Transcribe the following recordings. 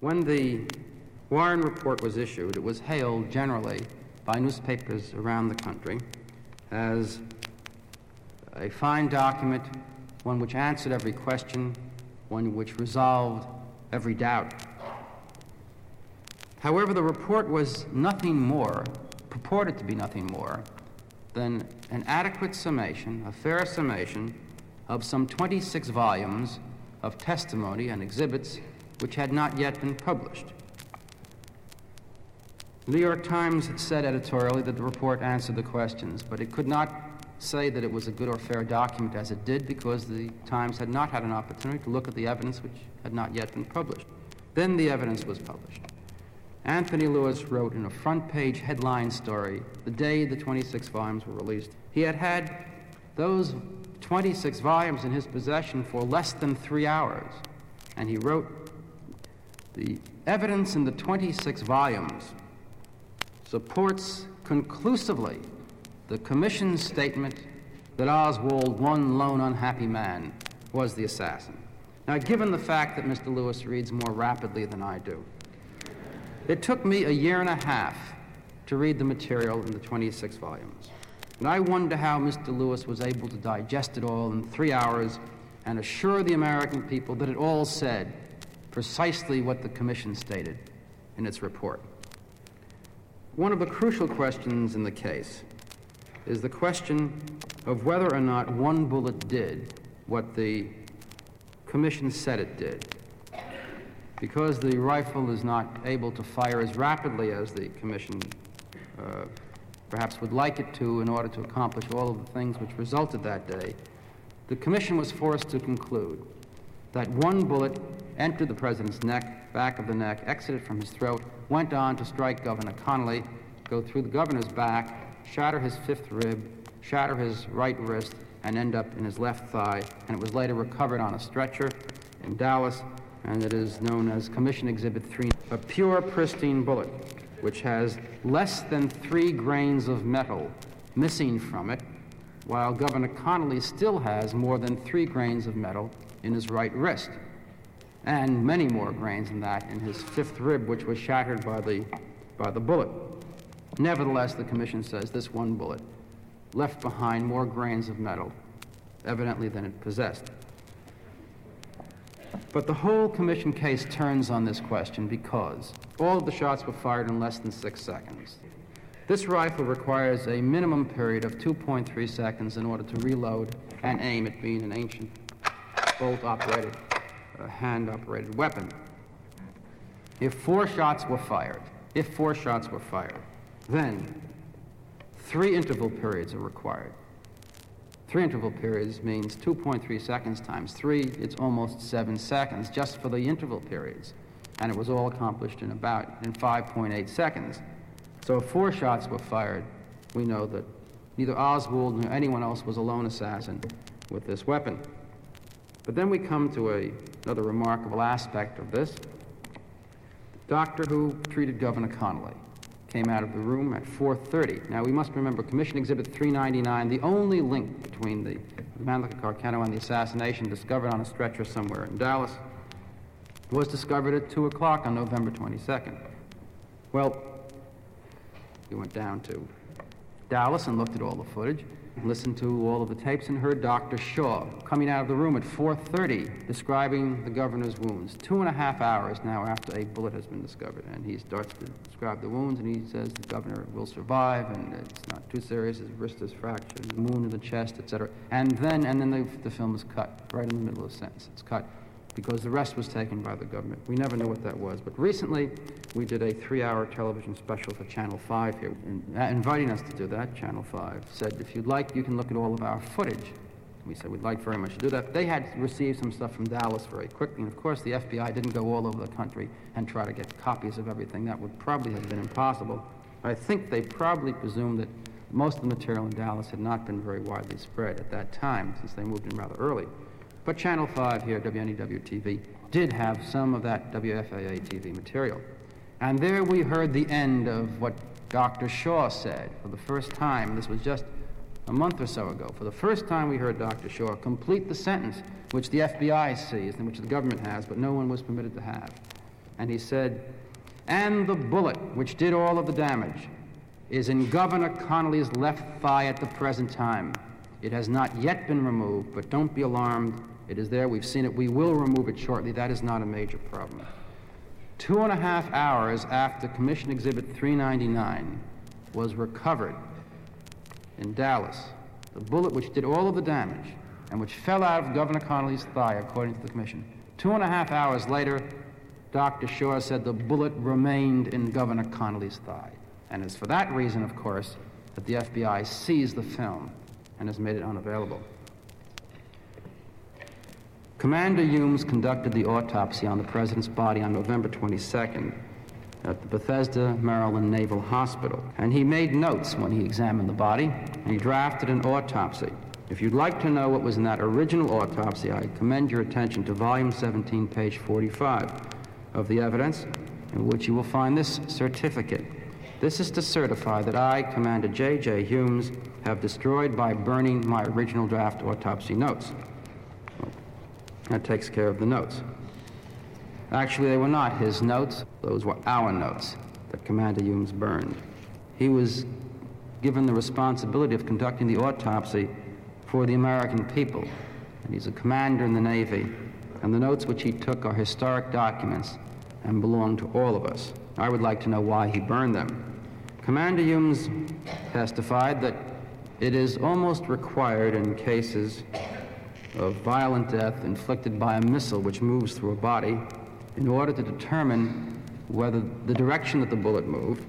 When the Warren report was issued, it was hailed generally by newspapers around the country as a fine document, one which answered every question, one which resolved every doubt. However, the report was nothing more, purported to be nothing more, than an adequate summation, a fair summation, of some 26 volumes of testimony and exhibits which had not yet been published. The New York Times said editorially that the report answered the questions, but it could not say that it was a good or fair document as it did because the Times had not had an opportunity to look at the evidence which had not yet been published. Then the evidence was published. Anthony Lewis wrote in a front page headline story the day the 26 volumes were released. He had had those 26 volumes in his possession for less than three hours, and he wrote the evidence in the 26 volumes supports conclusively the Commission's statement that Oswald, one lone unhappy man, was the assassin. Now, given the fact that Mr. Lewis reads more rapidly than I do, it took me a year and a half to read the material in the 26 volumes. And I wonder how Mr. Lewis was able to digest it all in three hours and assure the American people that it all said precisely what the Commission stated in its report. One of the crucial questions in the case is the question of whether or not one bullet did what the Commission said it did. Because the rifle is not able to fire as rapidly as the Commission uh, perhaps would like it to in order to accomplish all of the things which resulted that day, the Commission was forced to conclude that one bullet entered the president's neck, back of the neck, exited from his throat, went on to strike Governor Connally, go through the governor's back, shatter his fifth rib, shatter his right wrist, and end up in his left thigh. And it was later recovered on a stretcher in Dallas, and it is known as Commission Exhibit 3, a pure, pristine bullet, which has less than three grains of metal missing from it, while Governor Connally still has more than three grains of metal in his right wrist and many more grains than that in his fifth rib, which was shattered by the, by the bullet. Nevertheless, the Commission says this one bullet left behind more grains of metal, evidently, than it possessed. But the whole Commission case turns on this question because all of the shots were fired in less than six seconds. This rifle requires a minimum period of 2.3 seconds in order to reload and aim, it being an ancient bolt operated a hand operated weapon. If four shots were fired, if four shots were fired, then three interval periods are required. Three interval periods means 2.3 seconds times three, it's almost seven seconds just for the interval periods. And it was all accomplished in about in 5.8 seconds. So if four shots were fired, we know that neither Oswald nor anyone else was a lone assassin with this weapon. But then we come to a, another remarkable aspect of this. The doctor who treated Governor Connally came out of the room at 4.30. Now, we must remember Commission Exhibit 399, the only link between the Mannlicher Carcano and the assassination discovered on a stretcher somewhere in Dallas, was discovered at 2 o'clock on November 22nd. Well, he went down to Dallas and looked at all the footage listened to all of the tapes and heard Dr. Shaw coming out of the room at 4.30 describing the governor's wounds. Two and a half hours now after a bullet has been discovered. And he starts to describe the wounds and he says the governor will survive and it's not too serious. His wrist is fractured, the wound in the chest, etc. And then, and then the, the film is cut right in the middle of the sentence. It's cut because the rest was taken by the government. We never knew what that was. But recently, we did a three-hour television special for Channel 5 here. Uh, inviting us to do that, Channel 5 said, if you'd like, you can look at all of our footage. We said, we'd like very much to do that. They had received some stuff from Dallas very quickly. And of course, the FBI didn't go all over the country and try to get copies of everything. That would probably have been impossible. I think they probably presumed that most of the material in Dallas had not been very widely spread at that time, since they moved in rather early. But Channel 5 here, WNEW TV, did have some of that WFAA TV material. And there we heard the end of what Dr. Shaw said for the first time. This was just a month or so ago. For the first time, we heard Dr. Shaw complete the sentence which the FBI sees and which the government has, but no one was permitted to have. And he said, And the bullet which did all of the damage is in Governor Connally's left thigh at the present time. It has not yet been removed, but don't be alarmed. It is there. We've seen it. We will remove it shortly. That is not a major problem. Two and a half hours after Commission Exhibit 399 was recovered in Dallas, the bullet which did all of the damage and which fell out of Governor Connally's thigh, according to the Commission. Two and a half hours later, Dr. Shaw said the bullet remained in Governor Connally's thigh. And it's for that reason, of course, that the FBI seized the film and has made it unavailable. Commander Humes conducted the autopsy on the president's body on November 22nd at the Bethesda, Maryland Naval Hospital. And he made notes when he examined the body, and he drafted an autopsy. If you'd like to know what was in that original autopsy, I commend your attention to volume 17, page 45 of the evidence, in which you will find this certificate. This is to certify that I, Commander J.J. Humes, have destroyed by burning my original draft autopsy notes. That takes care of the notes. Actually, they were not his notes, those were our notes that Commander Humes burned. He was given the responsibility of conducting the autopsy for the American people, and he's a commander in the Navy, and the notes which he took are historic documents and belong to all of us. I would like to know why he burned them. Commander Humes testified that it is almost required in cases of violent death inflicted by a missile which moves through a body in order to determine whether the direction that the bullet moved,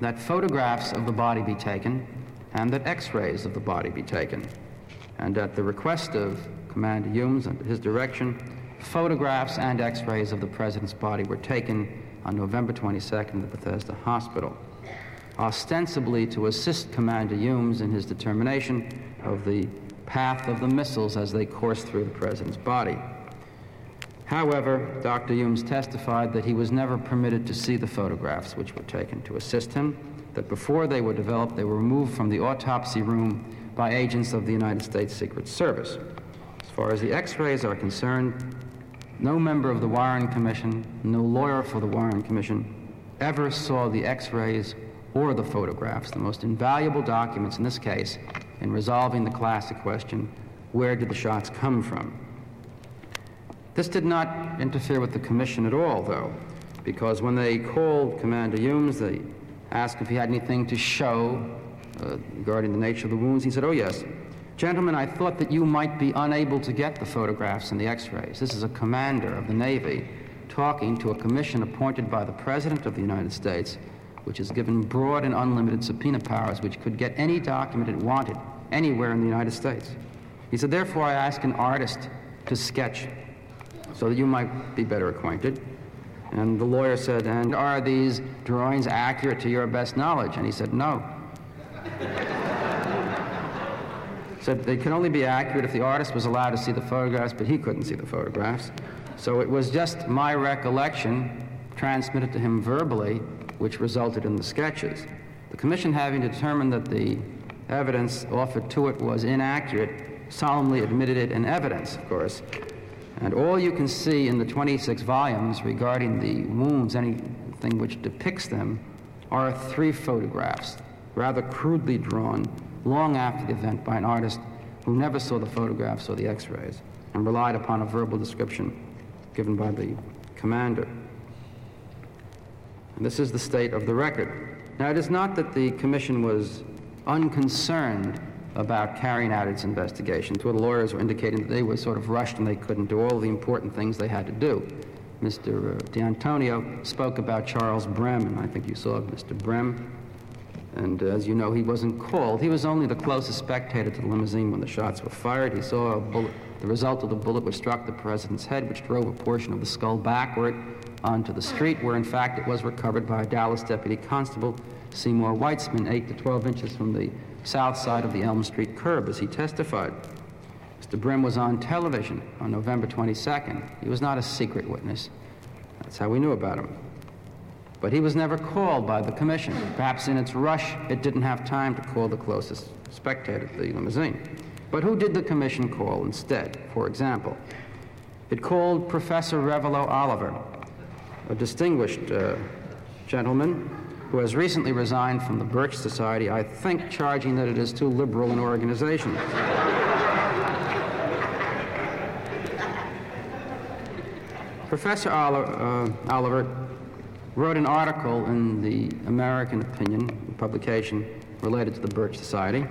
that photographs of the body be taken, and that x-rays of the body be taken. And at the request of Commander Humes and his direction, photographs and x-rays of the president's body were taken on November 22nd at Bethesda Hospital, ostensibly to assist Commander Humes in his determination of the path of the missiles as they coursed through the president's body. However, Dr. Humes testified that he was never permitted to see the photographs which were taken to assist him, that before they were developed, they were removed from the autopsy room by agents of the United States Secret Service. As far as the x-rays are concerned, no member of the Warren Commission, no lawyer for the Warren Commission, ever saw the x-rays or the photographs, the most invaluable documents in this case in resolving the classic question, where did the shots come from? This did not interfere with the commission at all, though, because when they called Commander Humes, they asked if he had anything to show uh, regarding the nature of the wounds. He said, Oh, yes. Gentlemen, I thought that you might be unable to get the photographs and the x rays. This is a commander of the Navy talking to a commission appointed by the President of the United States, which is given broad and unlimited subpoena powers, which could get any document it wanted anywhere in the United States. He said, Therefore, I ask an artist to sketch so that you might be better acquainted. And the lawyer said, And are these drawings accurate to your best knowledge? And he said, No. said they can only be accurate if the artist was allowed to see the photographs, but he couldn't see the photographs. So it was just my recollection transmitted to him verbally, which resulted in the sketches. The commission, having determined that the evidence offered to it was inaccurate, solemnly admitted it in evidence, of course. And all you can see in the 26 volumes regarding the wounds, anything which depicts them, are three photographs, rather crudely drawn long after the event by an artist who never saw the photographs or the x rays and relied upon a verbal description given by the commander. And this is the state of the record. Now, it is not that the commission was unconcerned about carrying out its investigation. Two of the lawyers were indicating that they were sort of rushed and they couldn't do all the important things they had to do. Mr. Uh, D'Antonio spoke about Charles Brehm, and I think you saw Mr. Brehm. And uh, as you know, he wasn't called. He was only the closest spectator to the limousine when the shots were fired. He saw bullet, the result of the bullet which struck the president's head, which drove a portion of the skull backward onto the street, where in fact it was recovered by a Dallas deputy constable, Seymour Weitzman, 8 to 12 inches from the south side of the Elm Street curb, as he testified. Mr. Brehm was on television on November 22nd. He was not a secret witness. That's how we knew about him. But he was never called by the commission. Perhaps in its rush, it didn't have time to call the closest spectator to the limousine. But who did the commission call instead? For example, it called Professor Revilo Oliver, a distinguished uh, gentleman who has recently resigned from the Birch Society, I think charging that it is too liberal an organization. Professor Oliver, uh, Oliver wrote an article in the American Opinion publication related to the Birch Society.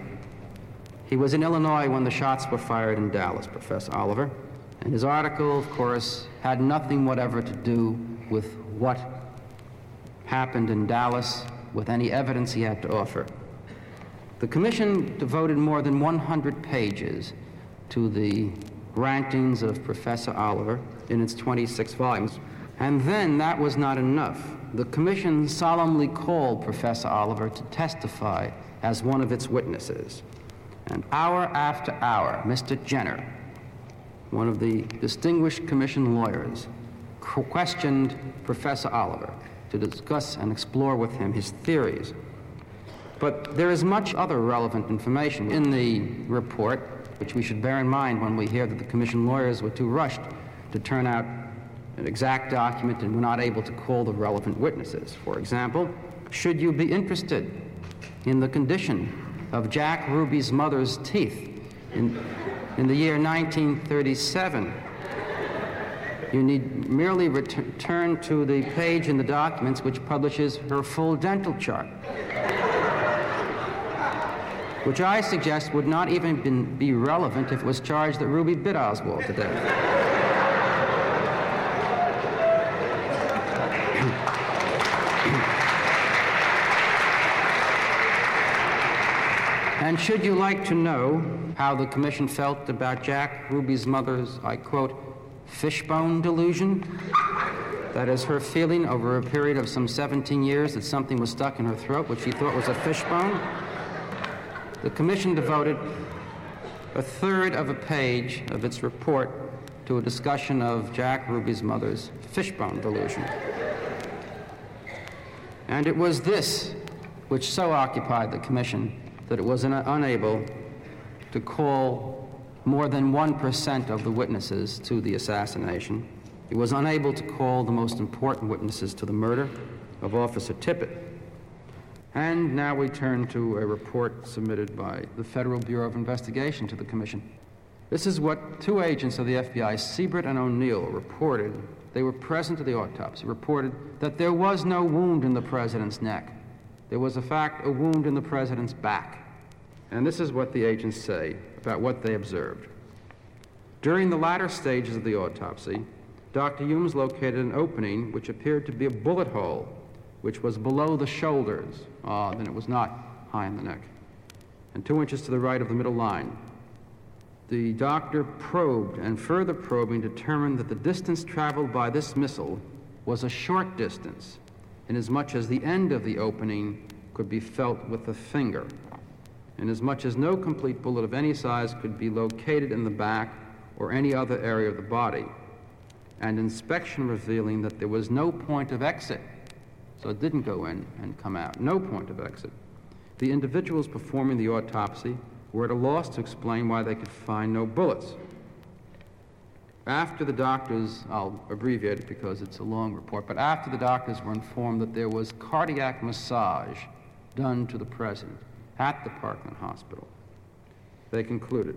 He was in Illinois when the shots were fired in Dallas, Professor Oliver, and his article, of course, had nothing whatever to do with what happened in Dallas, with any evidence he had to offer. The commission devoted more than 100 pages to the rantings of Professor Oliver in its 26 volumes. And then that was not enough. The commission solemnly called Professor Oliver to testify as one of its witnesses. And hour after hour, Mr. Jenner, one of the distinguished commission lawyers, questioned Professor Oliver to discuss and explore with him his theories. But there is much other relevant information in the report, which we should bear in mind when we hear that the commission lawyers were too rushed to turn out an exact document and were not able to call the relevant witnesses. For example, should you be interested in the condition of Jack Ruby's mother's teeth in, in the year 1937, you need merely return to the page in the documents which publishes her full dental chart, which I suggest would not even been, be relevant if it was charged that Ruby bit Oswald to death. And should you like to know how the Commission felt about Jack Ruby's mother's, I quote, fishbone delusion? That is her feeling over a period of some 17 years that something was stuck in her throat, which she thought was a fishbone. The Commission devoted a third of a page of its report to a discussion of Jack Ruby's mother's fishbone delusion. And it was this which so occupied the Commission that it was unable to call more than 1% of the witnesses to the assassination. He was unable to call the most important witnesses to the murder of Officer Tippit. And now we turn to a report submitted by the Federal Bureau of Investigation to the Commission. This is what two agents of the FBI, Sibert and O'Neill, reported. They were present at the autopsy, reported that there was no wound in the president's neck. There was, in fact, a wound in the president's back. And this is what the agents say about what they observed. During the latter stages of the autopsy, Dr. Humes located an opening which appeared to be a bullet hole, which was below the shoulders. Ah, then it was not high in the neck, and two inches to the right of the middle line. The doctor probed and further probing determined that the distance traveled by this missile was a short distance, inasmuch as the end of the opening could be felt with the finger, inasmuch as no complete bullet of any size could be located in the back or any other area of the body, and inspection revealing that there was no point of exit, so it didn't go in and come out, no point of exit. The individuals performing the autopsy were at a loss to explain why they could find no bullets. After the doctors, I'll abbreviate it because it's a long report, but after the doctors were informed that there was cardiac massage done to the president at the Parkland Hospital, they concluded.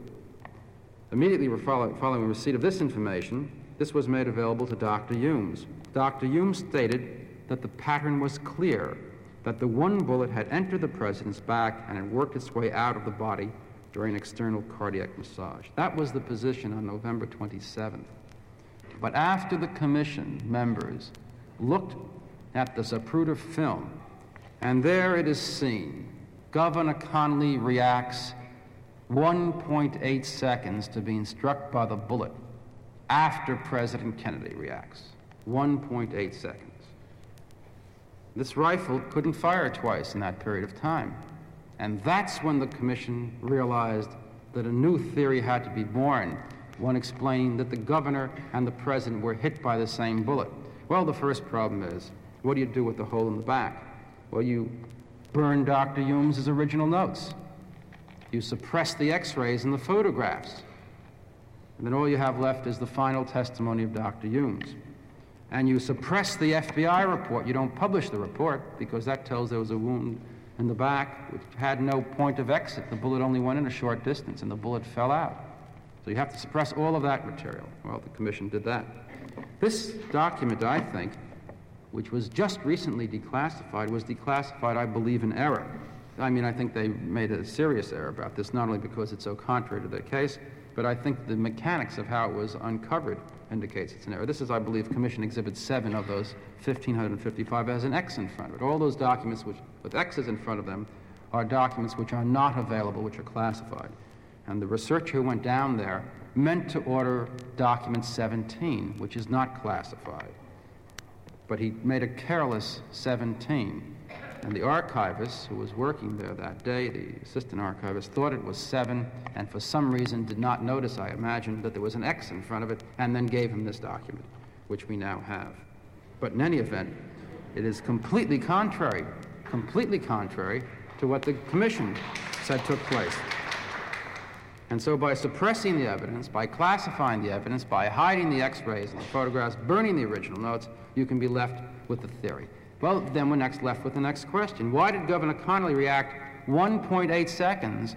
Immediately following, following receipt of this information, this was made available to Dr. Humes. Dr. Humes stated that the pattern was clear, that the one bullet had entered the president's back and had worked its way out of the body during external cardiac massage. That was the position on November 27th. But after the commission members looked at the Zapruder film, and there it is seen, Governor Connally reacts 1.8 seconds to being struck by the bullet after President Kennedy reacts. 1.8 seconds. This rifle couldn't fire twice in that period of time. And that's when the Commission realized that a new theory had to be born, one explaining that the governor and the president were hit by the same bullet. Well, the first problem is what do you do with the hole in the back? Well, you burn Dr. Humes' original notes. You suppress the x rays and the photographs. And then all you have left is the final testimony of Dr. Humes. and you suppress the FBI report, you don't publish the report because that tells there was a wound in the back which had no point of exit. The bullet only went in a short distance and the bullet fell out. So you have to suppress all of that material. Well, the commission did that. This document, I think, which was just recently declassified, was declassified, I believe, in error. I mean, I think they made a serious error about this, not only because it's so contrary to their case, but I think the mechanics of how it was uncovered indicates it's an error. This is, I believe, Commission Exhibit 7 of those 1,555 has an X in front of it. All those documents which, with X's in front of them are documents which are not available, which are classified. And the researcher who went down there meant to order document 17, which is not classified. But he made a careless 17. And the archivist who was working there that day, the assistant archivist, thought it was 7 and for some reason did not notice, I imagine, that there was an X in front of it and then gave him this document, which we now have. But in any event, it is completely contrary, completely contrary to what the commission said took place. And so, by suppressing the evidence, by classifying the evidence, by hiding the x rays and the photographs, burning the original notes, you can be left with the theory. Well, then we're next left with the next question. Why did Governor Connally react 1.8 seconds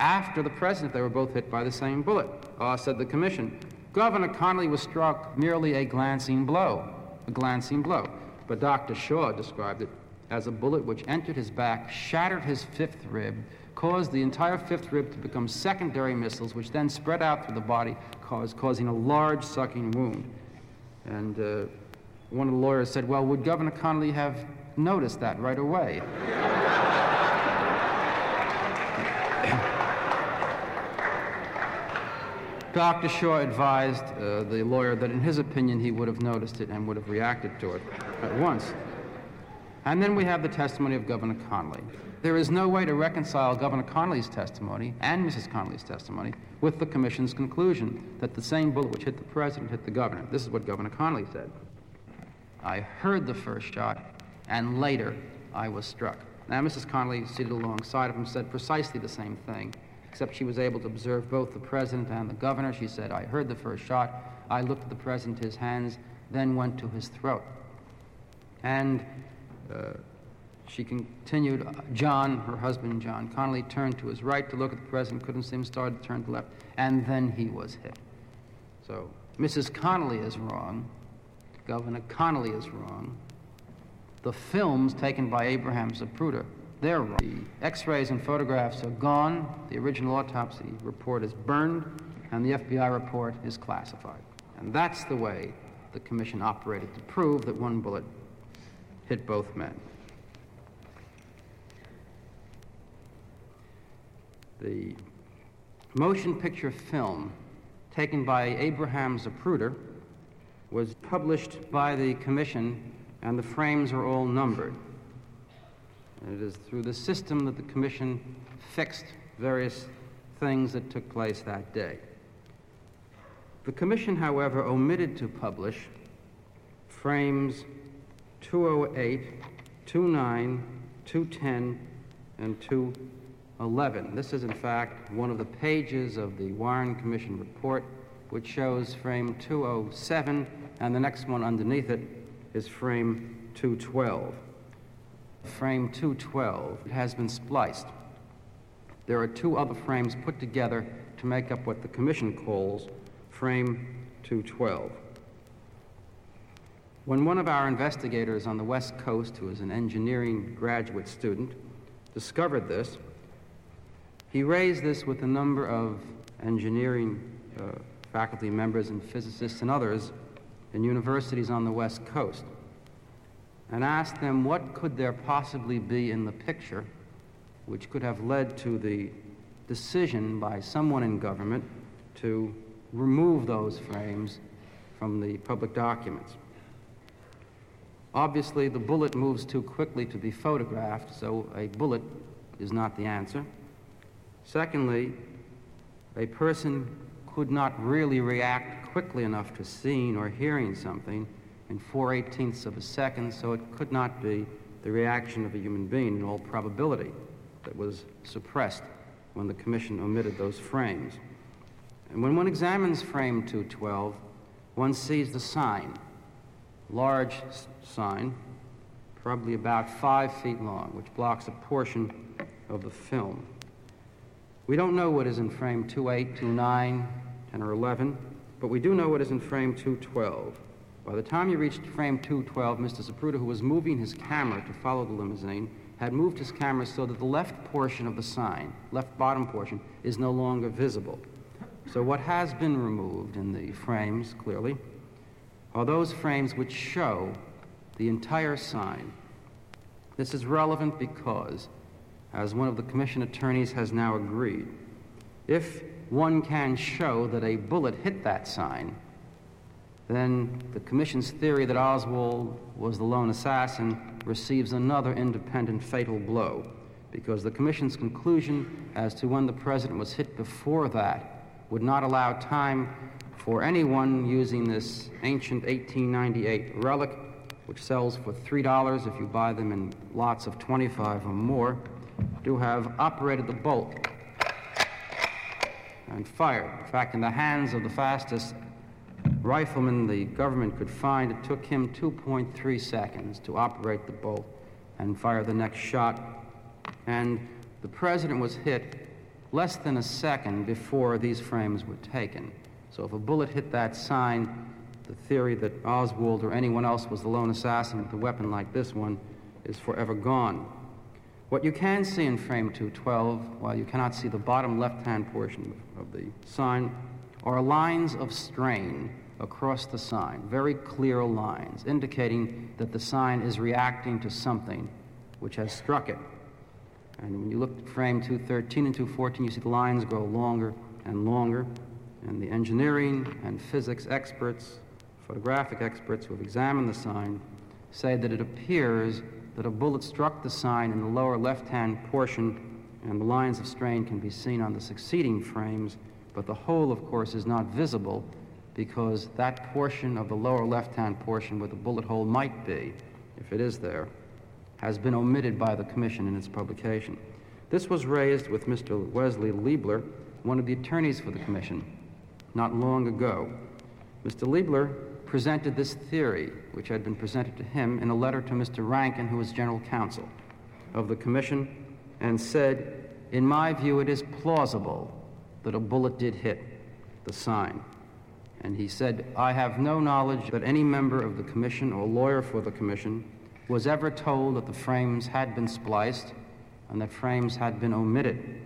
after the president? They were both hit by the same bullet. Ah, said the commission. Governor Connally was struck merely a glancing blow, a glancing blow. But Dr. Shaw described it as a bullet which entered his back, shattered his fifth rib, caused the entire fifth rib to become secondary missiles, which then spread out through the body, cause, causing a large sucking wound. And uh, one of the lawyers said, Well, would Governor Connally have noticed that right away? Dr. Shaw advised uh, the lawyer that, in his opinion, he would have noticed it and would have reacted to it at once. And then we have the testimony of Governor Connally. There is no way to reconcile Governor Connally's testimony and Mrs. Connally's testimony with the Commission's conclusion that the same bullet which hit the President hit the Governor. This is what Governor Connally said. I heard the first shot, and later I was struck. Now, Mrs. Connally, seated alongside of him, said precisely the same thing, except she was able to observe both the President and the Governor. She said, I heard the first shot, I looked at the President, his hands, then went to his throat. And uh, she continued, uh, John, her husband, John Connally, turned to his right to look at the president, couldn't see him, started to turn to the left, and then he was hit. So Mrs. Connally is wrong. Governor Connally is wrong. The films taken by Abraham Zapruder, they're wrong. The x-rays and photographs are gone. The original autopsy report is burned, and the FBI report is classified. And that's the way the commission operated to prove that one bullet hit both men. The motion picture film taken by Abraham Zapruder was published by the commission, and the frames are all numbered. And it is through the system that the commission fixed various things that took place that day. The commission, however, omitted to publish frames 208, 29, 210, and 211. This is, in fact, one of the pages of the Warren Commission report which shows frame 207, and the next one underneath it is frame 212. Frame 212 has been spliced. There are two other frames put together to make up what the Commission calls frame 212. When one of our investigators on the West Coast, who is an engineering graduate student, discovered this, he raised this with a number of engineering uh, faculty members and physicists and others in universities on the West Coast and asked them what could there possibly be in the picture which could have led to the decision by someone in government to remove those frames from the public documents. Obviously, the bullet moves too quickly to be photographed, so a bullet is not the answer. Secondly, a person could not really react quickly enough to seeing or hearing something in 4 eighteenths of a second, so it could not be the reaction of a human being in all probability that was suppressed when the Commission omitted those frames. And when one examines frame 212, one sees the sign. large sign, probably about five feet long, which blocks a portion of the film. We don't know what is in frame 28, 29, 10, or 11, but we do know what is in frame 212. By the time you reached frame 212, Mr. Zapruder, who was moving his camera to follow the limousine, had moved his camera so that the left portion of the sign, left bottom portion, is no longer visible. So what has been removed in the frames, clearly, are those frames which show the entire sign. This is relevant because, as one of the commission attorneys has now agreed, if one can show that a bullet hit that sign, then the commission's theory that Oswald was the lone assassin receives another independent fatal blow because the commission's conclusion as to when the president was hit before that would not allow time for anyone using this ancient 1898 relic, which sells for $3 if you buy them in lots of 25 or more, to have operated the bolt and fired. In fact, in the hands of the fastest rifleman the government could find, it took him 2.3 seconds to operate the bolt and fire the next shot. And the president was hit less than a second before these frames were taken. So if a bullet hit that sign, the theory that Oswald or anyone else was the lone assassin with a weapon like this one is forever gone. What you can see in frame 212, while you cannot see the bottom left-hand portion of the sign, are lines of strain across the sign, very clear lines, indicating that the sign is reacting to something which has struck it. And when you look at frame 213 and 214, you see the lines grow longer and longer. And the engineering and physics experts, photographic experts who have examined the sign, say that it appears that a bullet struck the sign in the lower left-hand portion, and the lines of strain can be seen on the succeeding frames, but the whole, of course, is not visible because that portion of the lower left-hand portion where the bullet hole might be, if it is there, has been omitted by the Commission in its publication. This was raised with Mr. Wesley Liebeler, one of the attorneys for the Commission, not long ago. Mr. Liebeler presented this theory, which had been presented to him in a letter to Mr. Rankin, who was General Counsel of the Commission, and said, In my view, it is plausible that a bullet did hit the sign. And he said, I have no knowledge that any member of the Commission or lawyer for the Commission was ever told that the frames had been spliced and that frames had been omitted.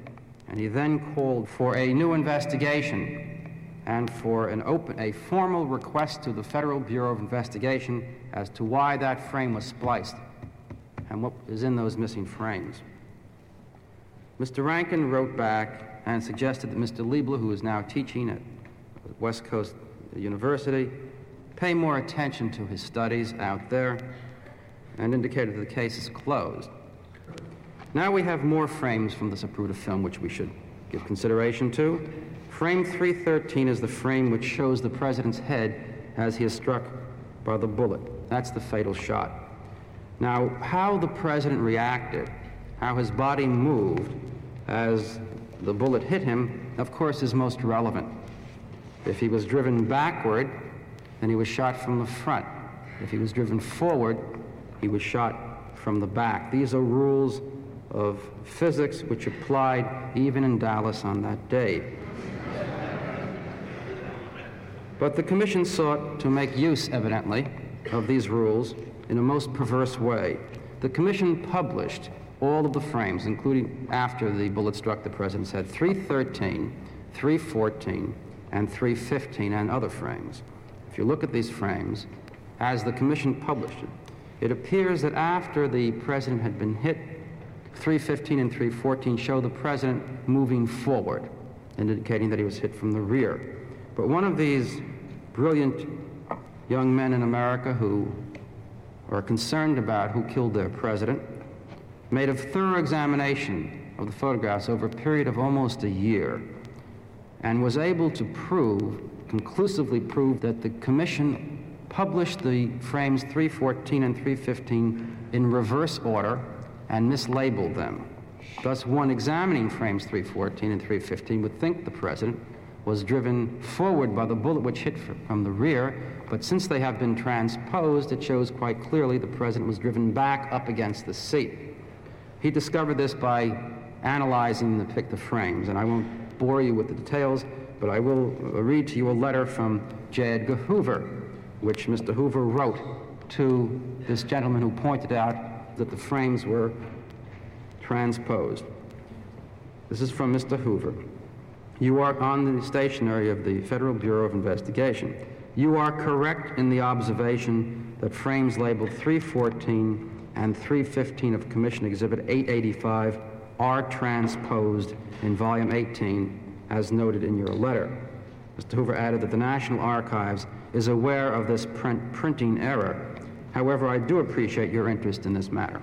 And he then called for a new investigation and for an open, a formal request to the Federal Bureau of Investigation as to why that frame was spliced and what is in those missing frames. Mr. Rankin wrote back and suggested that Mr. Liebeler, who is now teaching at West Coast University, pay more attention to his studies out there and indicated that the case is closed. Now we have more frames from the Zapruder film which we should give consideration to. Frame 313 is the frame which shows the president's head as he is struck by the bullet. That's the fatal shot. Now, how the president reacted, how his body moved as the bullet hit him, of course, is most relevant. If he was driven backward, then he was shot from the front. If he was driven forward, he was shot from the back. These are rules of physics which applied even in Dallas on that day. But the Commission sought to make use, evidently, of these rules in a most perverse way. The Commission published all of the frames, including after the bullet struck the president's head 313, 314, and 315, and other frames. If you look at these frames, as the Commission published it, it appears that after the president had been hit, 315 and 314 show the president moving forward, indicating that he was hit from the rear. But one of these brilliant young men in America who are concerned about who killed their president made a thorough examination of the photographs over a period of almost a year and was able to prove, conclusively prove, that the commission published the frames 314 and 315 in reverse order and mislabeled them. Thus, one examining frames 314 and 315 would think the president was driven forward by the bullet which hit from the rear, but since they have been transposed, it shows quite clearly the president was driven back up against the seat. He discovered this by analyzing the, the frames, and I won't bore you with the details, but I will read to you a letter from J. Edgar Hoover, which Mr. Hoover wrote to this gentleman who pointed out that the frames were transposed. This is from Mr. Hoover. You are on the stationery of the Federal Bureau of Investigation. You are correct in the observation that frames labeled 314 and 315 of Commission Exhibit 885 are transposed in Volume 18, as noted in your letter. Mr. Hoover added that the National Archives is aware of this print printing error. However, I do appreciate your interest in this matter.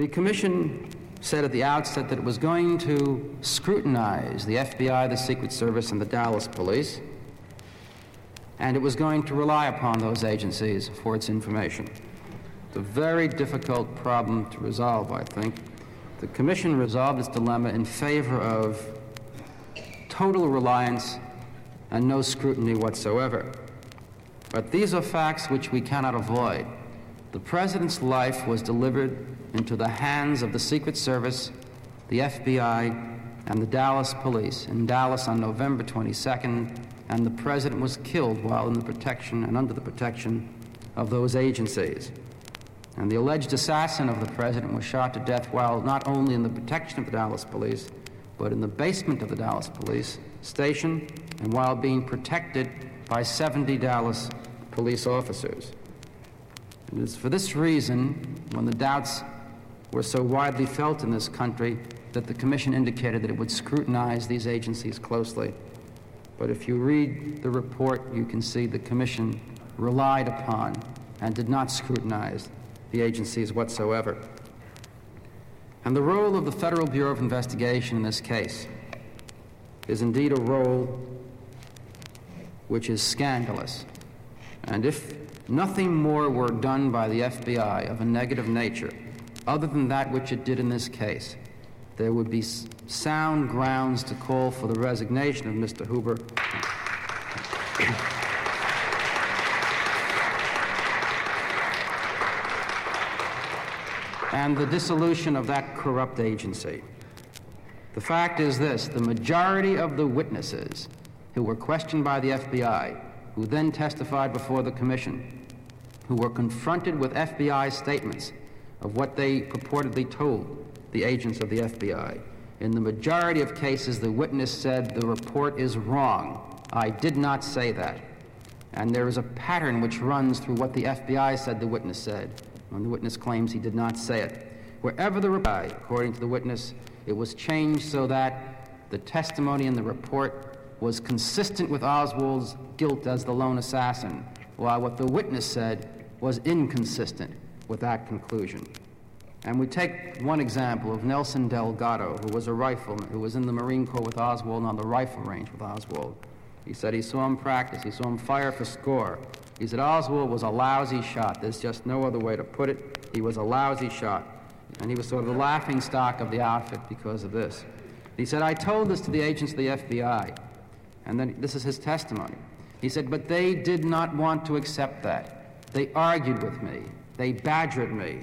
The Commission said at the outset that it was going to scrutinize the FBI, the Secret Service, and the Dallas Police, and it was going to rely upon those agencies for its information. It's a very difficult problem to resolve, I think. The Commission resolved its dilemma in favor of total reliance and no scrutiny whatsoever. But these are facts which we cannot avoid. The President's life was delivered into the hands of the Secret Service, the FBI, and the Dallas Police in Dallas on November 22nd, and the President was killed while in the protection and under the protection of those agencies. And the alleged assassin of the President was shot to death while not only in the protection of the Dallas Police, but in the basement of the Dallas Police Station and while being protected by 70 Dallas police officers. It is for this reason, when the doubts were so widely felt in this country, that the Commission indicated that it would scrutinize these agencies closely. But if you read the report, you can see the Commission relied upon and did not scrutinize the agencies whatsoever. And the role of the Federal Bureau of Investigation in this case is indeed a role which is scandalous. And if nothing more were done by the FBI of a negative nature, other than that which it did in this case, there would be sound grounds to call for the resignation of Mr. Hoover. and the dissolution of that corrupt agency. The fact is this the majority of the witnesses who were questioned by the FBI, who then testified before the Commission, who were confronted with FBI statements of what they purportedly told the agents of the FBI, in the majority of cases, the witness said, The report is wrong. I did not say that. And there is a pattern which runs through what the FBI said the witness said when the witness claims he did not say it. Wherever the reply, according to the witness, it was changed so that the testimony in the report was consistent with Oswald's guilt as the lone assassin, while what the witness said was inconsistent with that conclusion. And we take one example of Nelson Delgado, who was a rifleman, who was in the Marine Corps with Oswald and on the rifle range with Oswald. He said he saw him practice, he saw him fire for score, he said Oswald was a lousy shot. There's just no other way to put it. He was a lousy shot. And he was sort of the laughing stock of the outfit because of this. He said, I told this to the agents of the FBI. And then this is his testimony. He said, but they did not want to accept that. They argued with me. They badgered me.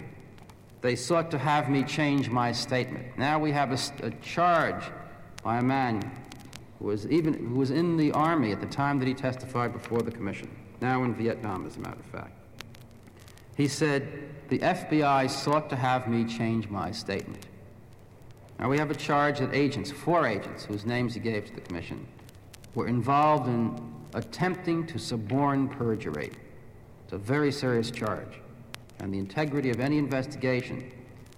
They sought to have me change my statement. Now we have a, a charge by a man who was, even, who was in the Army at the time that he testified before the commission now in Vietnam, as a matter of fact. He said, The FBI sought to have me change my statement. Now, we have a charge that agents, four agents, whose names he gave to the Commission, were involved in attempting to suborn perjury. It's a very serious charge. And the integrity of any investigation,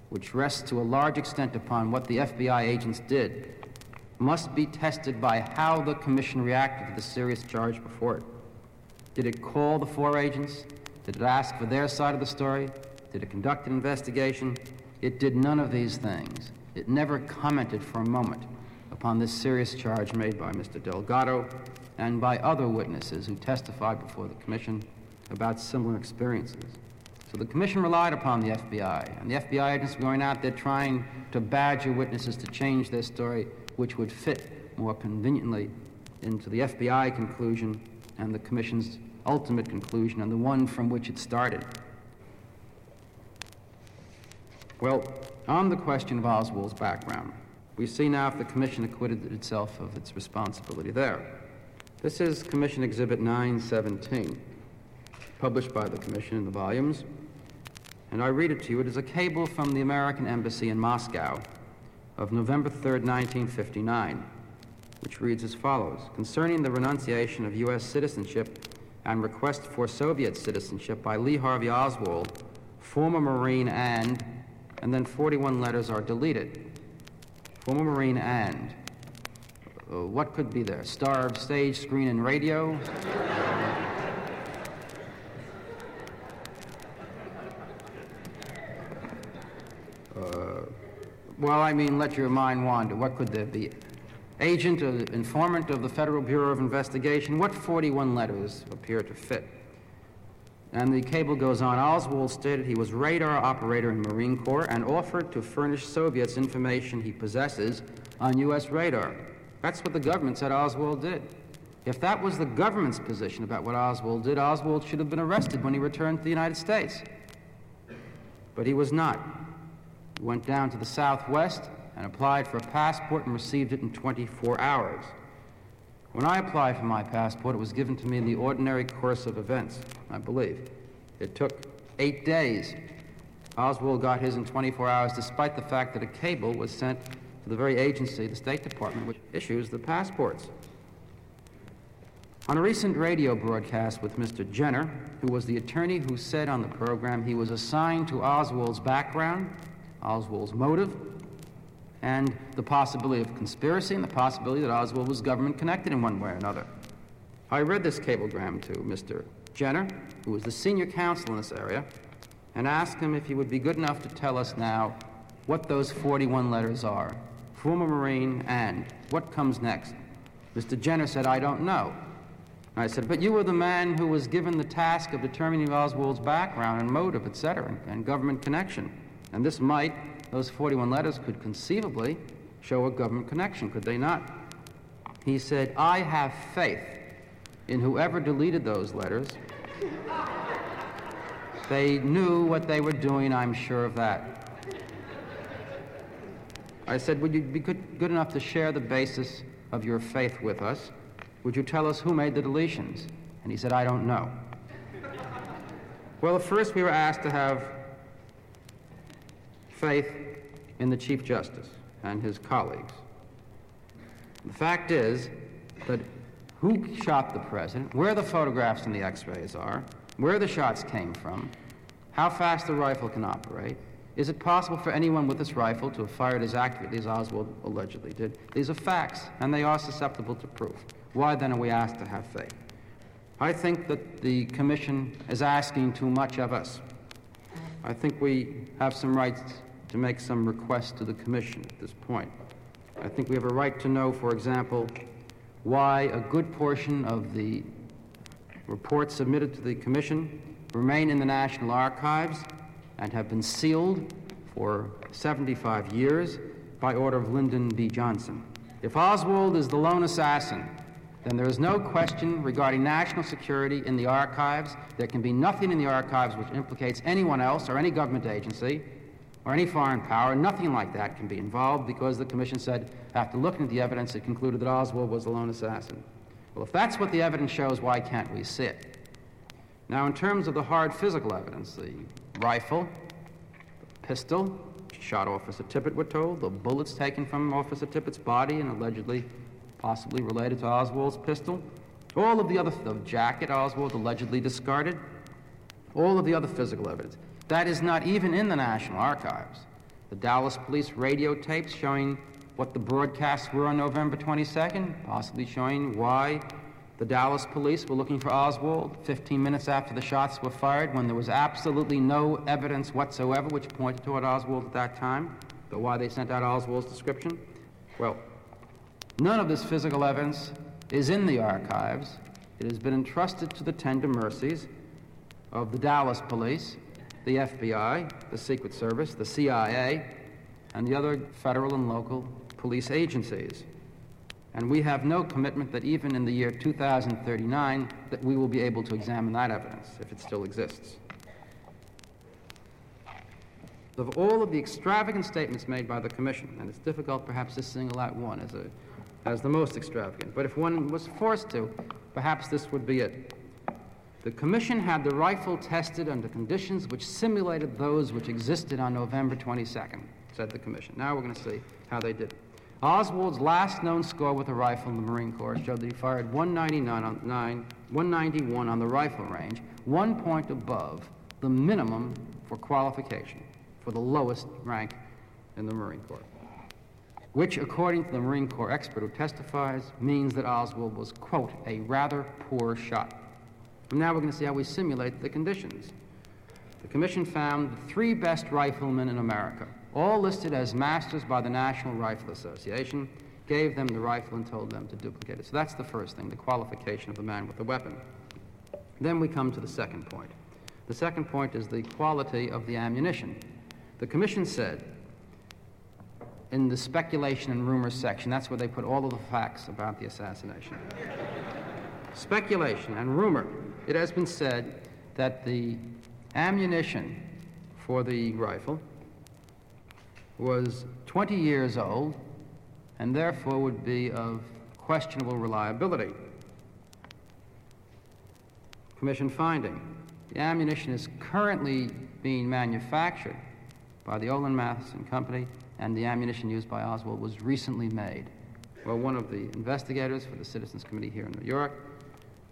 which rests to a large extent upon what the FBI agents did, must be tested by how the Commission reacted to the serious charge before it. Did it call the four agents? Did it ask for their side of the story? Did it conduct an investigation? It did none of these things. It never commented for a moment upon this serious charge made by Mr. Delgado and by other witnesses who testified before the Commission about similar experiences. So the commission relied upon the FBI, and the FBI agents were going out there trying to badger witnesses to change their story, which would fit more conveniently into the FBI conclusion and the commission's ultimate conclusion, and the one from which it started. Well, on the question of Oswald's background, we see now if the commission acquitted itself of its responsibility there. This is Commission Exhibit 917, published by the commission in the volumes and I read it to you. It is a cable from the American Embassy in Moscow of November 3, 1959, which reads as follows Concerning the renunciation of U.S. citizenship and request for Soviet citizenship by Lee Harvey Oswald, former Marine and, and then 41 letters are deleted. Former Marine and. Uh, what could be there? Star of stage, screen, and radio? Well, I mean, let your mind wander. What could there be? Agent or informant of the Federal Bureau of Investigation? What 41 letters appear to fit? And the cable goes on. Oswald stated he was radar operator in Marine Corps and offered to furnish Soviets information he possesses on U.S. radar. That's what the government said Oswald did. If that was the government's position about what Oswald did, Oswald should have been arrested when he returned to the United States. But he was not went down to the southwest and applied for a passport and received it in 24 hours. When I applied for my passport, it was given to me in the ordinary course of events, I believe. It took eight days. Oswald got his in 24 hours, despite the fact that a cable was sent to the very agency, the State Department, which issues the passports. On a recent radio broadcast with Mr. Jenner, who was the attorney who said on the program he was assigned to Oswald's background Oswald's motive, and the possibility of conspiracy and the possibility that Oswald was government connected in one way or another. I read this cablegram to Mr. Jenner, who was the senior counsel in this area, and asked him if he would be good enough to tell us now what those 41 letters are. Former Marine and what comes next? Mr. Jenner said, I don't know. And I said, but you were the man who was given the task of determining Oswald's background and motive, etc., and, and government connection. And this might, those 41 letters could conceivably show a government connection, could they not? He said, I have faith in whoever deleted those letters. They knew what they were doing, I'm sure of that. I said, Would you be good, good enough to share the basis of your faith with us? Would you tell us who made the deletions? And he said, I don't know. Well, at first we were asked to have faith in the Chief Justice and his colleagues. The fact is that who shot the president, where the photographs and the x rays are, where the shots came from, how fast the rifle can operate. Is it possible for anyone with this rifle to have fired as accurately as Oswald allegedly did? These are facts, and they are susceptible to proof. Why then are we asked to have faith? I think that the Commission is asking too much of us. I think we have some rights to make some requests to the Commission at this point. I think we have a right to know, for example, why a good portion of the reports submitted to the Commission remain in the National Archives and have been sealed for 75 years by order of Lyndon B. Johnson. If Oswald is the lone assassin, then there is no question regarding national security in the archives. There can be nothing in the archives which implicates anyone else or any government agency or any foreign power. Nothing like that can be involved because the Commission said, after looking at the evidence, it concluded that Oswald was the lone assassin. Well, if that's what the evidence shows, why can't we see it? Now, in terms of the hard physical evidence, the rifle, the pistol, shot Officer Tippit, we're told, the bullets taken from Officer Tippit's body and allegedly, possibly related to Oswald's pistol, all of the other, the jacket Oswald allegedly discarded, all of the other physical evidence. That is not even in the National Archives. The Dallas police radio tapes showing what the broadcasts were on November 22nd, possibly showing why the Dallas police were looking for Oswald 15 minutes after the shots were fired when there was absolutely no evidence whatsoever which pointed toward Oswald at that time, but why they sent out Oswald's description. Well, none of this physical evidence is in the archives. It has been entrusted to the tender mercies of the Dallas police the FBI, the Secret Service, the CIA, and the other federal and local police agencies. And we have no commitment that even in the year 2039 that we will be able to examine that evidence if it still exists. Of all of the extravagant statements made by the Commission, and it's difficult perhaps to single out one as, a, as the most extravagant, but if one was forced to, perhaps this would be it. The Commission had the rifle tested under conditions which simulated those which existed on November 22nd, said the Commission. Now we're going to see how they did. Oswald's last known score with a rifle in the Marine Corps showed that he fired 199 on, 9, 191 on the rifle range, one point above the minimum for qualification for the lowest rank in the Marine Corps, which, according to the Marine Corps expert who testifies, means that Oswald was, quote, a rather poor shot. And now we're going to see how we simulate the conditions. The Commission found the three best riflemen in America all listed as masters by the National Rifle Association, gave them the rifle and told them to duplicate it. So that's the first thing, the qualification of the man with the weapon. Then we come to the second point. The second point is the quality of the ammunition. The commission said in the speculation and rumors section, that's where they put all of the facts about the assassination. speculation and rumor. It has been said that the ammunition for the rifle was 20 years old and therefore would be of questionable reliability. Commission finding the ammunition is currently being manufactured by the Olin Mathieson Company, and the ammunition used by Oswald was recently made. Well, one of the investigators for the Citizens Committee here in New York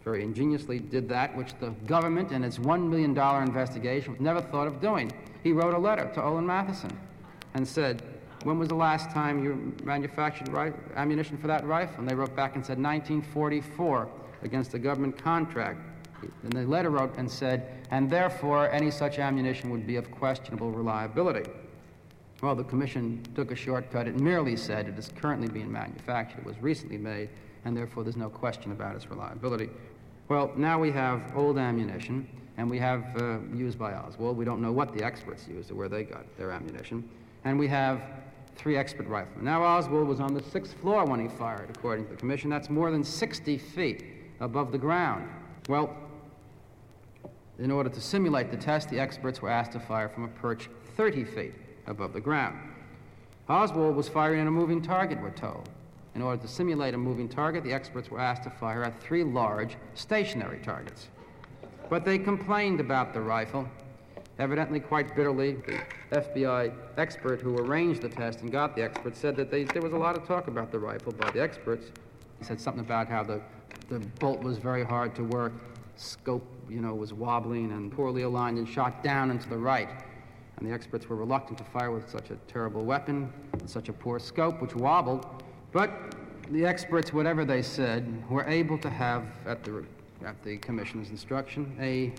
very ingeniously did that which the government in its $1 million investigation never thought of doing. He wrote a letter to Olin Mathieson and said, when was the last time you manufactured ammunition for that rifle? And they wrote back and said 1944 against a government contract. And the letter wrote and said, and therefore any such ammunition would be of questionable reliability. Well, the commission took a shortcut. It merely said it is currently being manufactured, it was recently made, and therefore there's no question about its reliability. Well, now we have old ammunition, and we have uh, used by Oswald. We don't know what the experts used or where they got their ammunition and we have three expert riflemen. Now, Oswald was on the sixth floor when he fired, according to the commission. That's more than 60 feet above the ground. Well, in order to simulate the test, the experts were asked to fire from a perch 30 feet above the ground. Oswald was firing at a moving target, we're told. In order to simulate a moving target, the experts were asked to fire at three large stationary targets. But they complained about the rifle evidently quite bitterly, the FBI expert who arranged the test and got the experts said that they, there was a lot of talk about the rifle by the experts. He said something about how the, the bolt was very hard to work, scope, you know, was wobbling and poorly aligned and shot down and to the right. And the experts were reluctant to fire with such a terrible weapon, and such a poor scope, which wobbled. But the experts, whatever they said, were able to have, at the, at the commission's instruction, a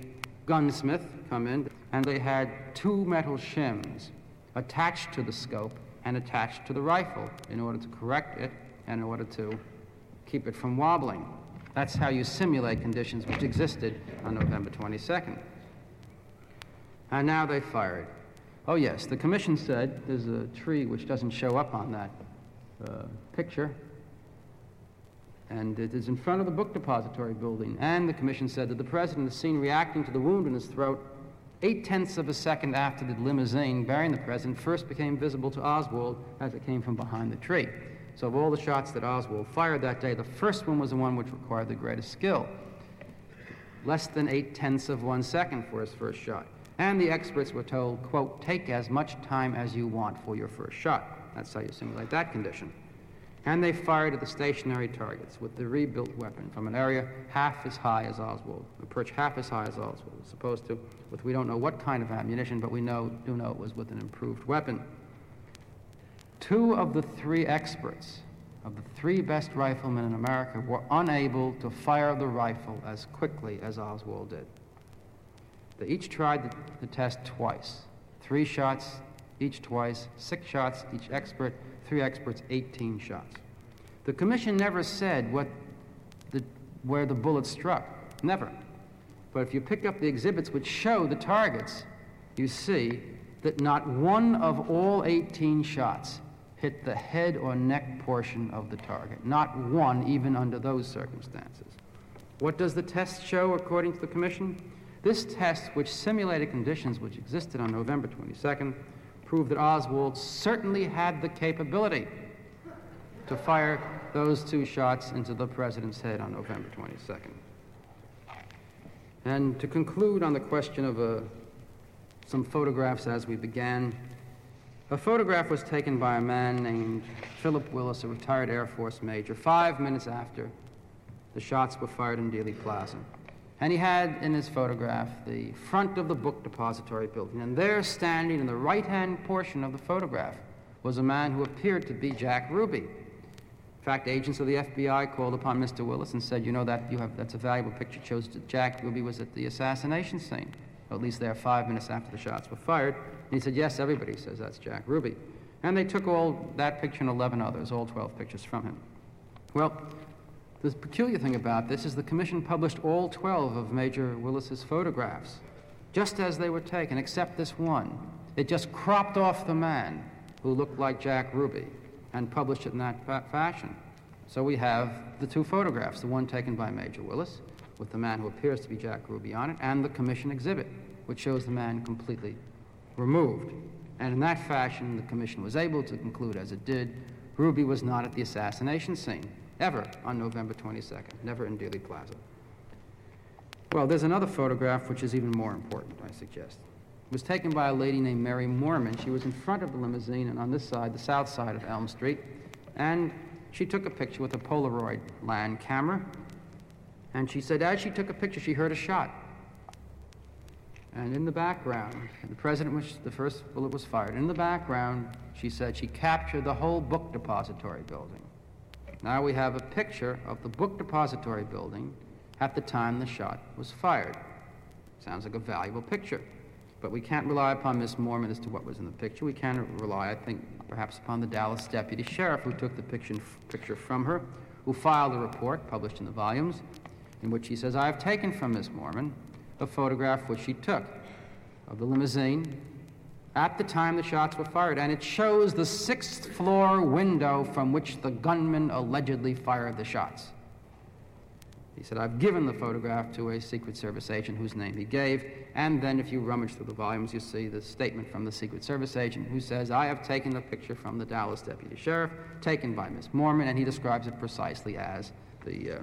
gunsmith come in, and they had two metal shims attached to the scope and attached to the rifle in order to correct it and in order to keep it from wobbling. That's how you simulate conditions which existed on November 22nd. And now they fired. Oh, yes, the commission said there's a tree which doesn't show up on that uh, picture, and it is in front of the book depository building. And the commission said that the president is seen reacting to the wound in his throat eight tenths of a second after the limousine bearing the president first became visible to Oswald as it came from behind the tree. So, of all the shots that Oswald fired that day, the first one was the one which required the greatest skill. Less than eight tenths of one second for his first shot. And the experts were told, quote, take as much time as you want for your first shot. That's how you simulate that condition and they fired at the stationary targets with the rebuilt weapon from an area half as high as Oswald, a perch half as high as Oswald was supposed to, with we don't know what kind of ammunition, but we know, do know it was with an improved weapon. Two of the three experts, of the three best riflemen in America, were unable to fire the rifle as quickly as Oswald did. They each tried the, the test twice. Three shots, each twice, six shots, each expert, three experts, 18 shots. The commission never said what the, where the bullet struck. Never. But if you pick up the exhibits which show the targets, you see that not one of all 18 shots hit the head or neck portion of the target. Not one, even under those circumstances. What does the test show, according to the Commission? This test, which simulated conditions which existed on November 22nd, proved that Oswald certainly had the capability to fire those two shots into the president's head on November 22nd. And to conclude on the question of uh, some photographs as we began, a photograph was taken by a man named Philip Willis, a retired Air Force major, five minutes after the shots were fired in Dealey Plaza. And he had in his photograph the front of the book depository building. And there, standing in the right hand portion of the photograph, was a man who appeared to be Jack Ruby. In fact, agents of the FBI called upon Mr. Willis and said, You know, that you have, that's a valuable picture. It shows Jack Ruby was at the assassination scene, or at least there five minutes after the shots were fired. And he said, Yes, everybody says that's Jack Ruby. And they took all that picture and 11 others, all 12 pictures from him. Well, the peculiar thing about this is the Commission published all 12 of Major Willis's photographs, just as they were taken, except this one. It just cropped off the man who looked like Jack Ruby and published it in that fa- fashion. So we have the two photographs, the one taken by Major Willis with the man who appears to be Jack Ruby on it, and the Commission exhibit, which shows the man completely removed. And in that fashion, the Commission was able to conclude, as it did, Ruby was not at the assassination scene, ever on November 22nd, never in Dealey Plaza. Well, there's another photograph which is even more important, I suggest. It was taken by a lady named Mary Moorman. She was in front of the limousine and on this side, the south side of Elm Street, and she took a picture with a Polaroid land camera. And she said, as she took a picture, she heard a shot. And in the background, the president was, the first bullet was fired. In the background, she said she captured the whole book depository building. Now we have a picture of the book depository building at the time the shot was fired. Sounds like a valuable picture. But we can't rely upon Miss Moorman as to what was in the picture. We can rely, I think, perhaps upon the Dallas deputy sheriff who took the picture, from her, who filed a report published in the volumes, in which he says, I have taken from Miss Moorman a photograph which she took of the limousine at the time the shots were fired, and it shows the sixth floor window from which the gunman allegedly fired the shots. He said, I've given the photograph to a Secret Service agent whose name he gave, and then if you rummage through the volumes, you see the statement from the Secret Service agent who says, I have taken the picture from the Dallas deputy sheriff, taken by Miss Moorman, and he describes it precisely as the uh,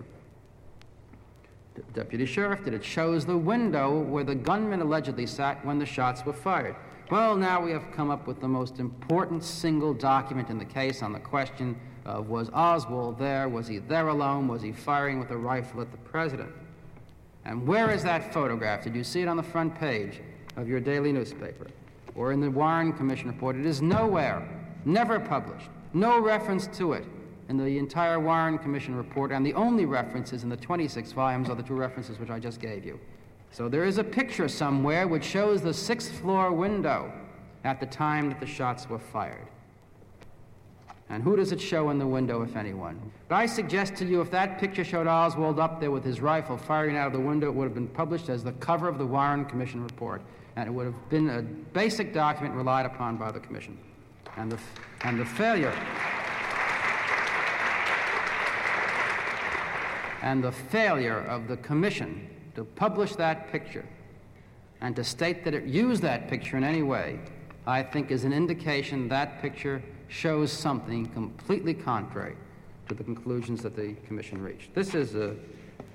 deputy sheriff did. It shows the window where the gunman allegedly sat when the shots were fired. Well, now we have come up with the most important single document in the case on the question of was Oswald there? Was he there alone? Was he firing with a rifle at the president? And where is that photograph? Did you see it on the front page of your daily newspaper or in the Warren Commission report? It is nowhere, never published, no reference to it in the entire Warren Commission report, and the only references in the 26 volumes are the two references which I just gave you. So there is a picture somewhere which shows the sixth floor window at the time that the shots were fired. And who does it show in the window, if anyone? But I suggest to you if that picture showed Oswald up there with his rifle firing out of the window, it would have been published as the cover of the Warren Commission report. And it would have been a basic document relied upon by the Commission. And the, and the failure. And the failure of the Commission to publish that picture and to state that it used that picture in any way, I think is an indication that picture shows something completely contrary to the conclusions that the Commission reached. This is a,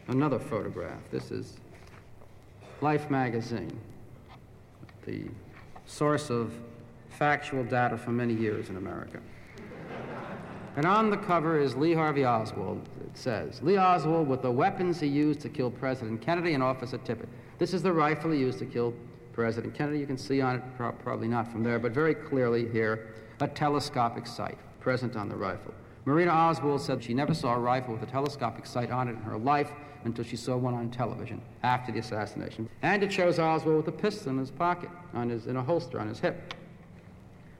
another photograph. This is Life magazine, the source of factual data for many years in America. And on the cover is Lee Harvey Oswald. It says, Lee Oswald with the weapons he used to kill President Kennedy and Officer Tippit. This is the rifle he used to kill President Kennedy. You can see on it, pro probably not from there, but very clearly here, a telescopic sight present on the rifle. Marina Oswald said she never saw a rifle with a telescopic sight on it in her life until she saw one on television after the assassination. And it shows Oswald with a pistol in his pocket, on his, in a holster on his hip.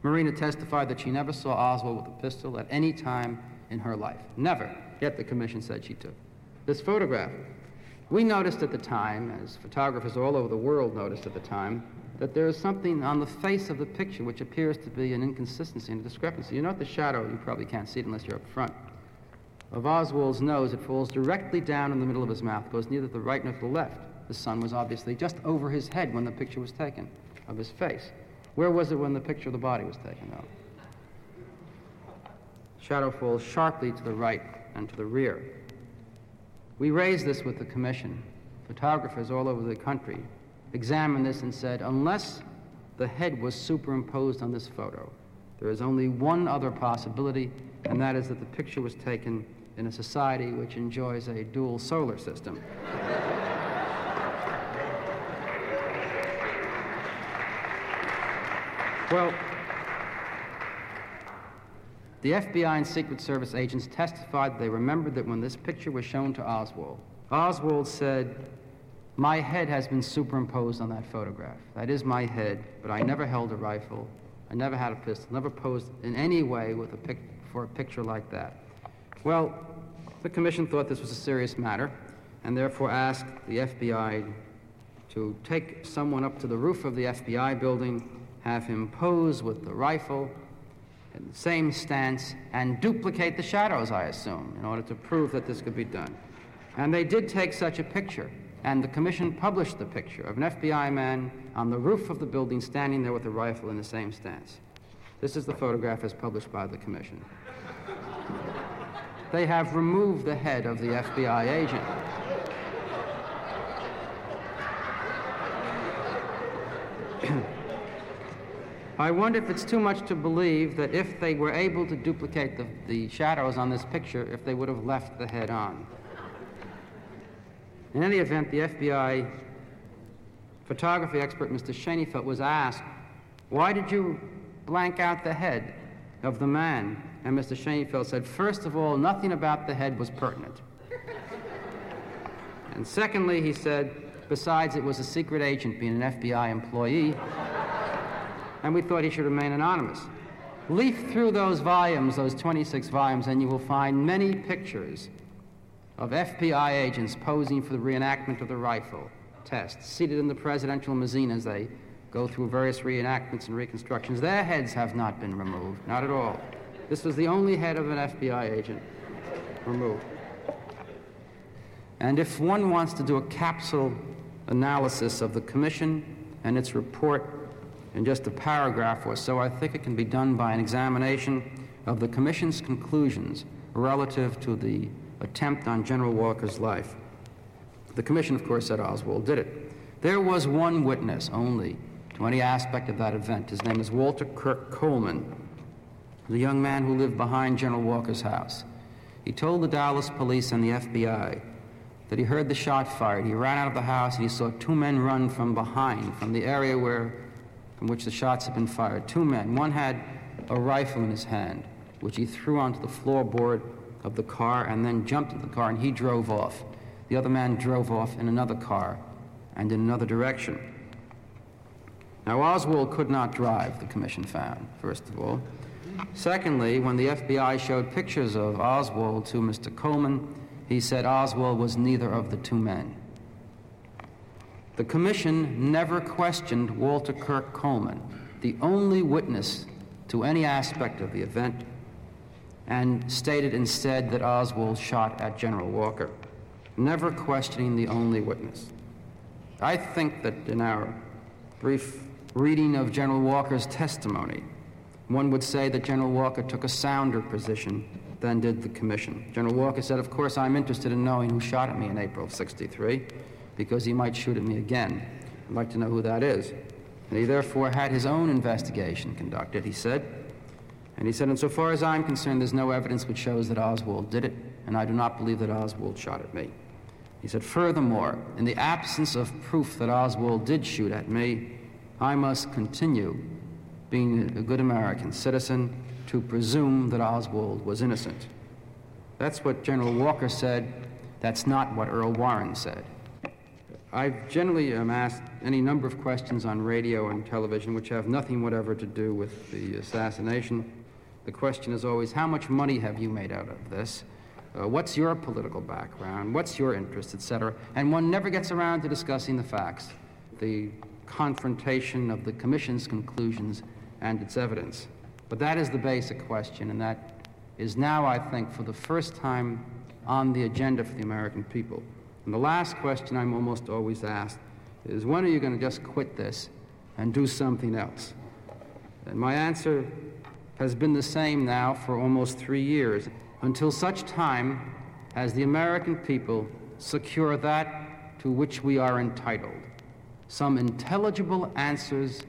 Marina testified that she never saw Oswald with a pistol at any time in her life. Never. Yet the commission said she took. This photograph. We noticed at the time, as photographers all over the world noticed at the time, that there is something on the face of the picture which appears to be an inconsistency and a discrepancy. You note the shadow, you probably can't see it unless you're up front, of Oswald's nose. It falls directly down in the middle of his mouth, goes neither to the right nor to the left. The sun was obviously just over his head when the picture was taken of his face. Where was it when the picture of the body was taken, though? Shadow falls sharply to the right and to the rear. We raised this with the commission. Photographers all over the country examined this and said, unless the head was superimposed on this photo, there is only one other possibility, and that is that the picture was taken in a society which enjoys a dual solar system. well, the FBI and Secret Service agents testified they remembered that when this picture was shown to Oswald, Oswald said, My head has been superimposed on that photograph. That is my head, but I never held a rifle. I never had a pistol, never posed in any way with a pic- for a picture like that. Well, the commission thought this was a serious matter and therefore asked the FBI to take someone up to the roof of the FBI building, have him pose with the rifle, in the same stance and duplicate the shadows, I assume, in order to prove that this could be done. And they did take such a picture, and the commission published the picture of an FBI man on the roof of the building standing there with a rifle in the same stance. This is the photograph as published by the commission. they have removed the head of the FBI agent. I wonder if it's too much to believe that if they were able to duplicate the, the shadows on this picture, if they would have left the head on. In any event, the FBI photography expert, Mr. Shaneyfelt, was asked, why did you blank out the head of the man? And Mr. Shaneyfelt said, first of all, nothing about the head was pertinent. and secondly, he said, besides, it was a secret agent being an FBI employee and we thought he should remain anonymous. Leaf through those volumes, those 26 volumes, and you will find many pictures of FBI agents posing for the reenactment of the rifle test, seated in the presidential limousine as they go through various reenactments and reconstructions. Their heads have not been removed, not at all. This was the only head of an FBI agent removed. And if one wants to do a capsule analysis of the commission and its report in just a paragraph or so, I think it can be done by an examination of the Commission's conclusions relative to the attempt on General Walker's life. The Commission, of course, said Oswald did it. There was one witness only to any aspect of that event. His name is Walter Kirk Coleman, the young man who lived behind General Walker's house. He told the Dallas police and the FBI that he heard the shot fired. He ran out of the house and he saw two men run from behind, from the area where from which the shots had been fired. Two men. One had a rifle in his hand, which he threw onto the floorboard of the car and then jumped into the car and he drove off. The other man drove off in another car and in another direction. Now, Oswald could not drive, the commission found, first of all. Secondly, when the FBI showed pictures of Oswald to Mr. Coleman, he said Oswald was neither of the two men. The Commission never questioned Walter Kirk Coleman, the only witness to any aspect of the event, and stated instead that Oswald shot at General Walker, never questioning the only witness. I think that in our brief reading of General Walker's testimony, one would say that General Walker took a sounder position than did the Commission. General Walker said, Of course, I'm interested in knowing who shot at me in April of 63 because he might shoot at me again. I'd like to know who that is. And he therefore had his own investigation conducted, he said. And he said, and so far as I'm concerned, there's no evidence which shows that Oswald did it, and I do not believe that Oswald shot at me. He said, furthermore, in the absence of proof that Oswald did shoot at me, I must continue, being a good American citizen, to presume that Oswald was innocent. That's what General Walker said. That's not what Earl Warren said. I've generally am asked any number of questions on radio and television which have nothing whatever to do with the assassination. The question is always, how much money have you made out of this? Uh, what's your political background? What's your interest, etc.? And one never gets around to discussing the facts. the confrontation of the Commission's conclusions and its evidence. But that is the basic question, and that is now, I think, for the first time on the agenda for the American people. And the last question I'm almost always asked is when are you going to just quit this and do something else? And my answer has been the same now for almost three years, until such time as the American people secure that to which we are entitled some intelligible answers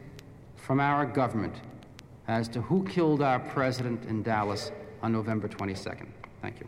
from our government as to who killed our president in Dallas on November 22nd. Thank you.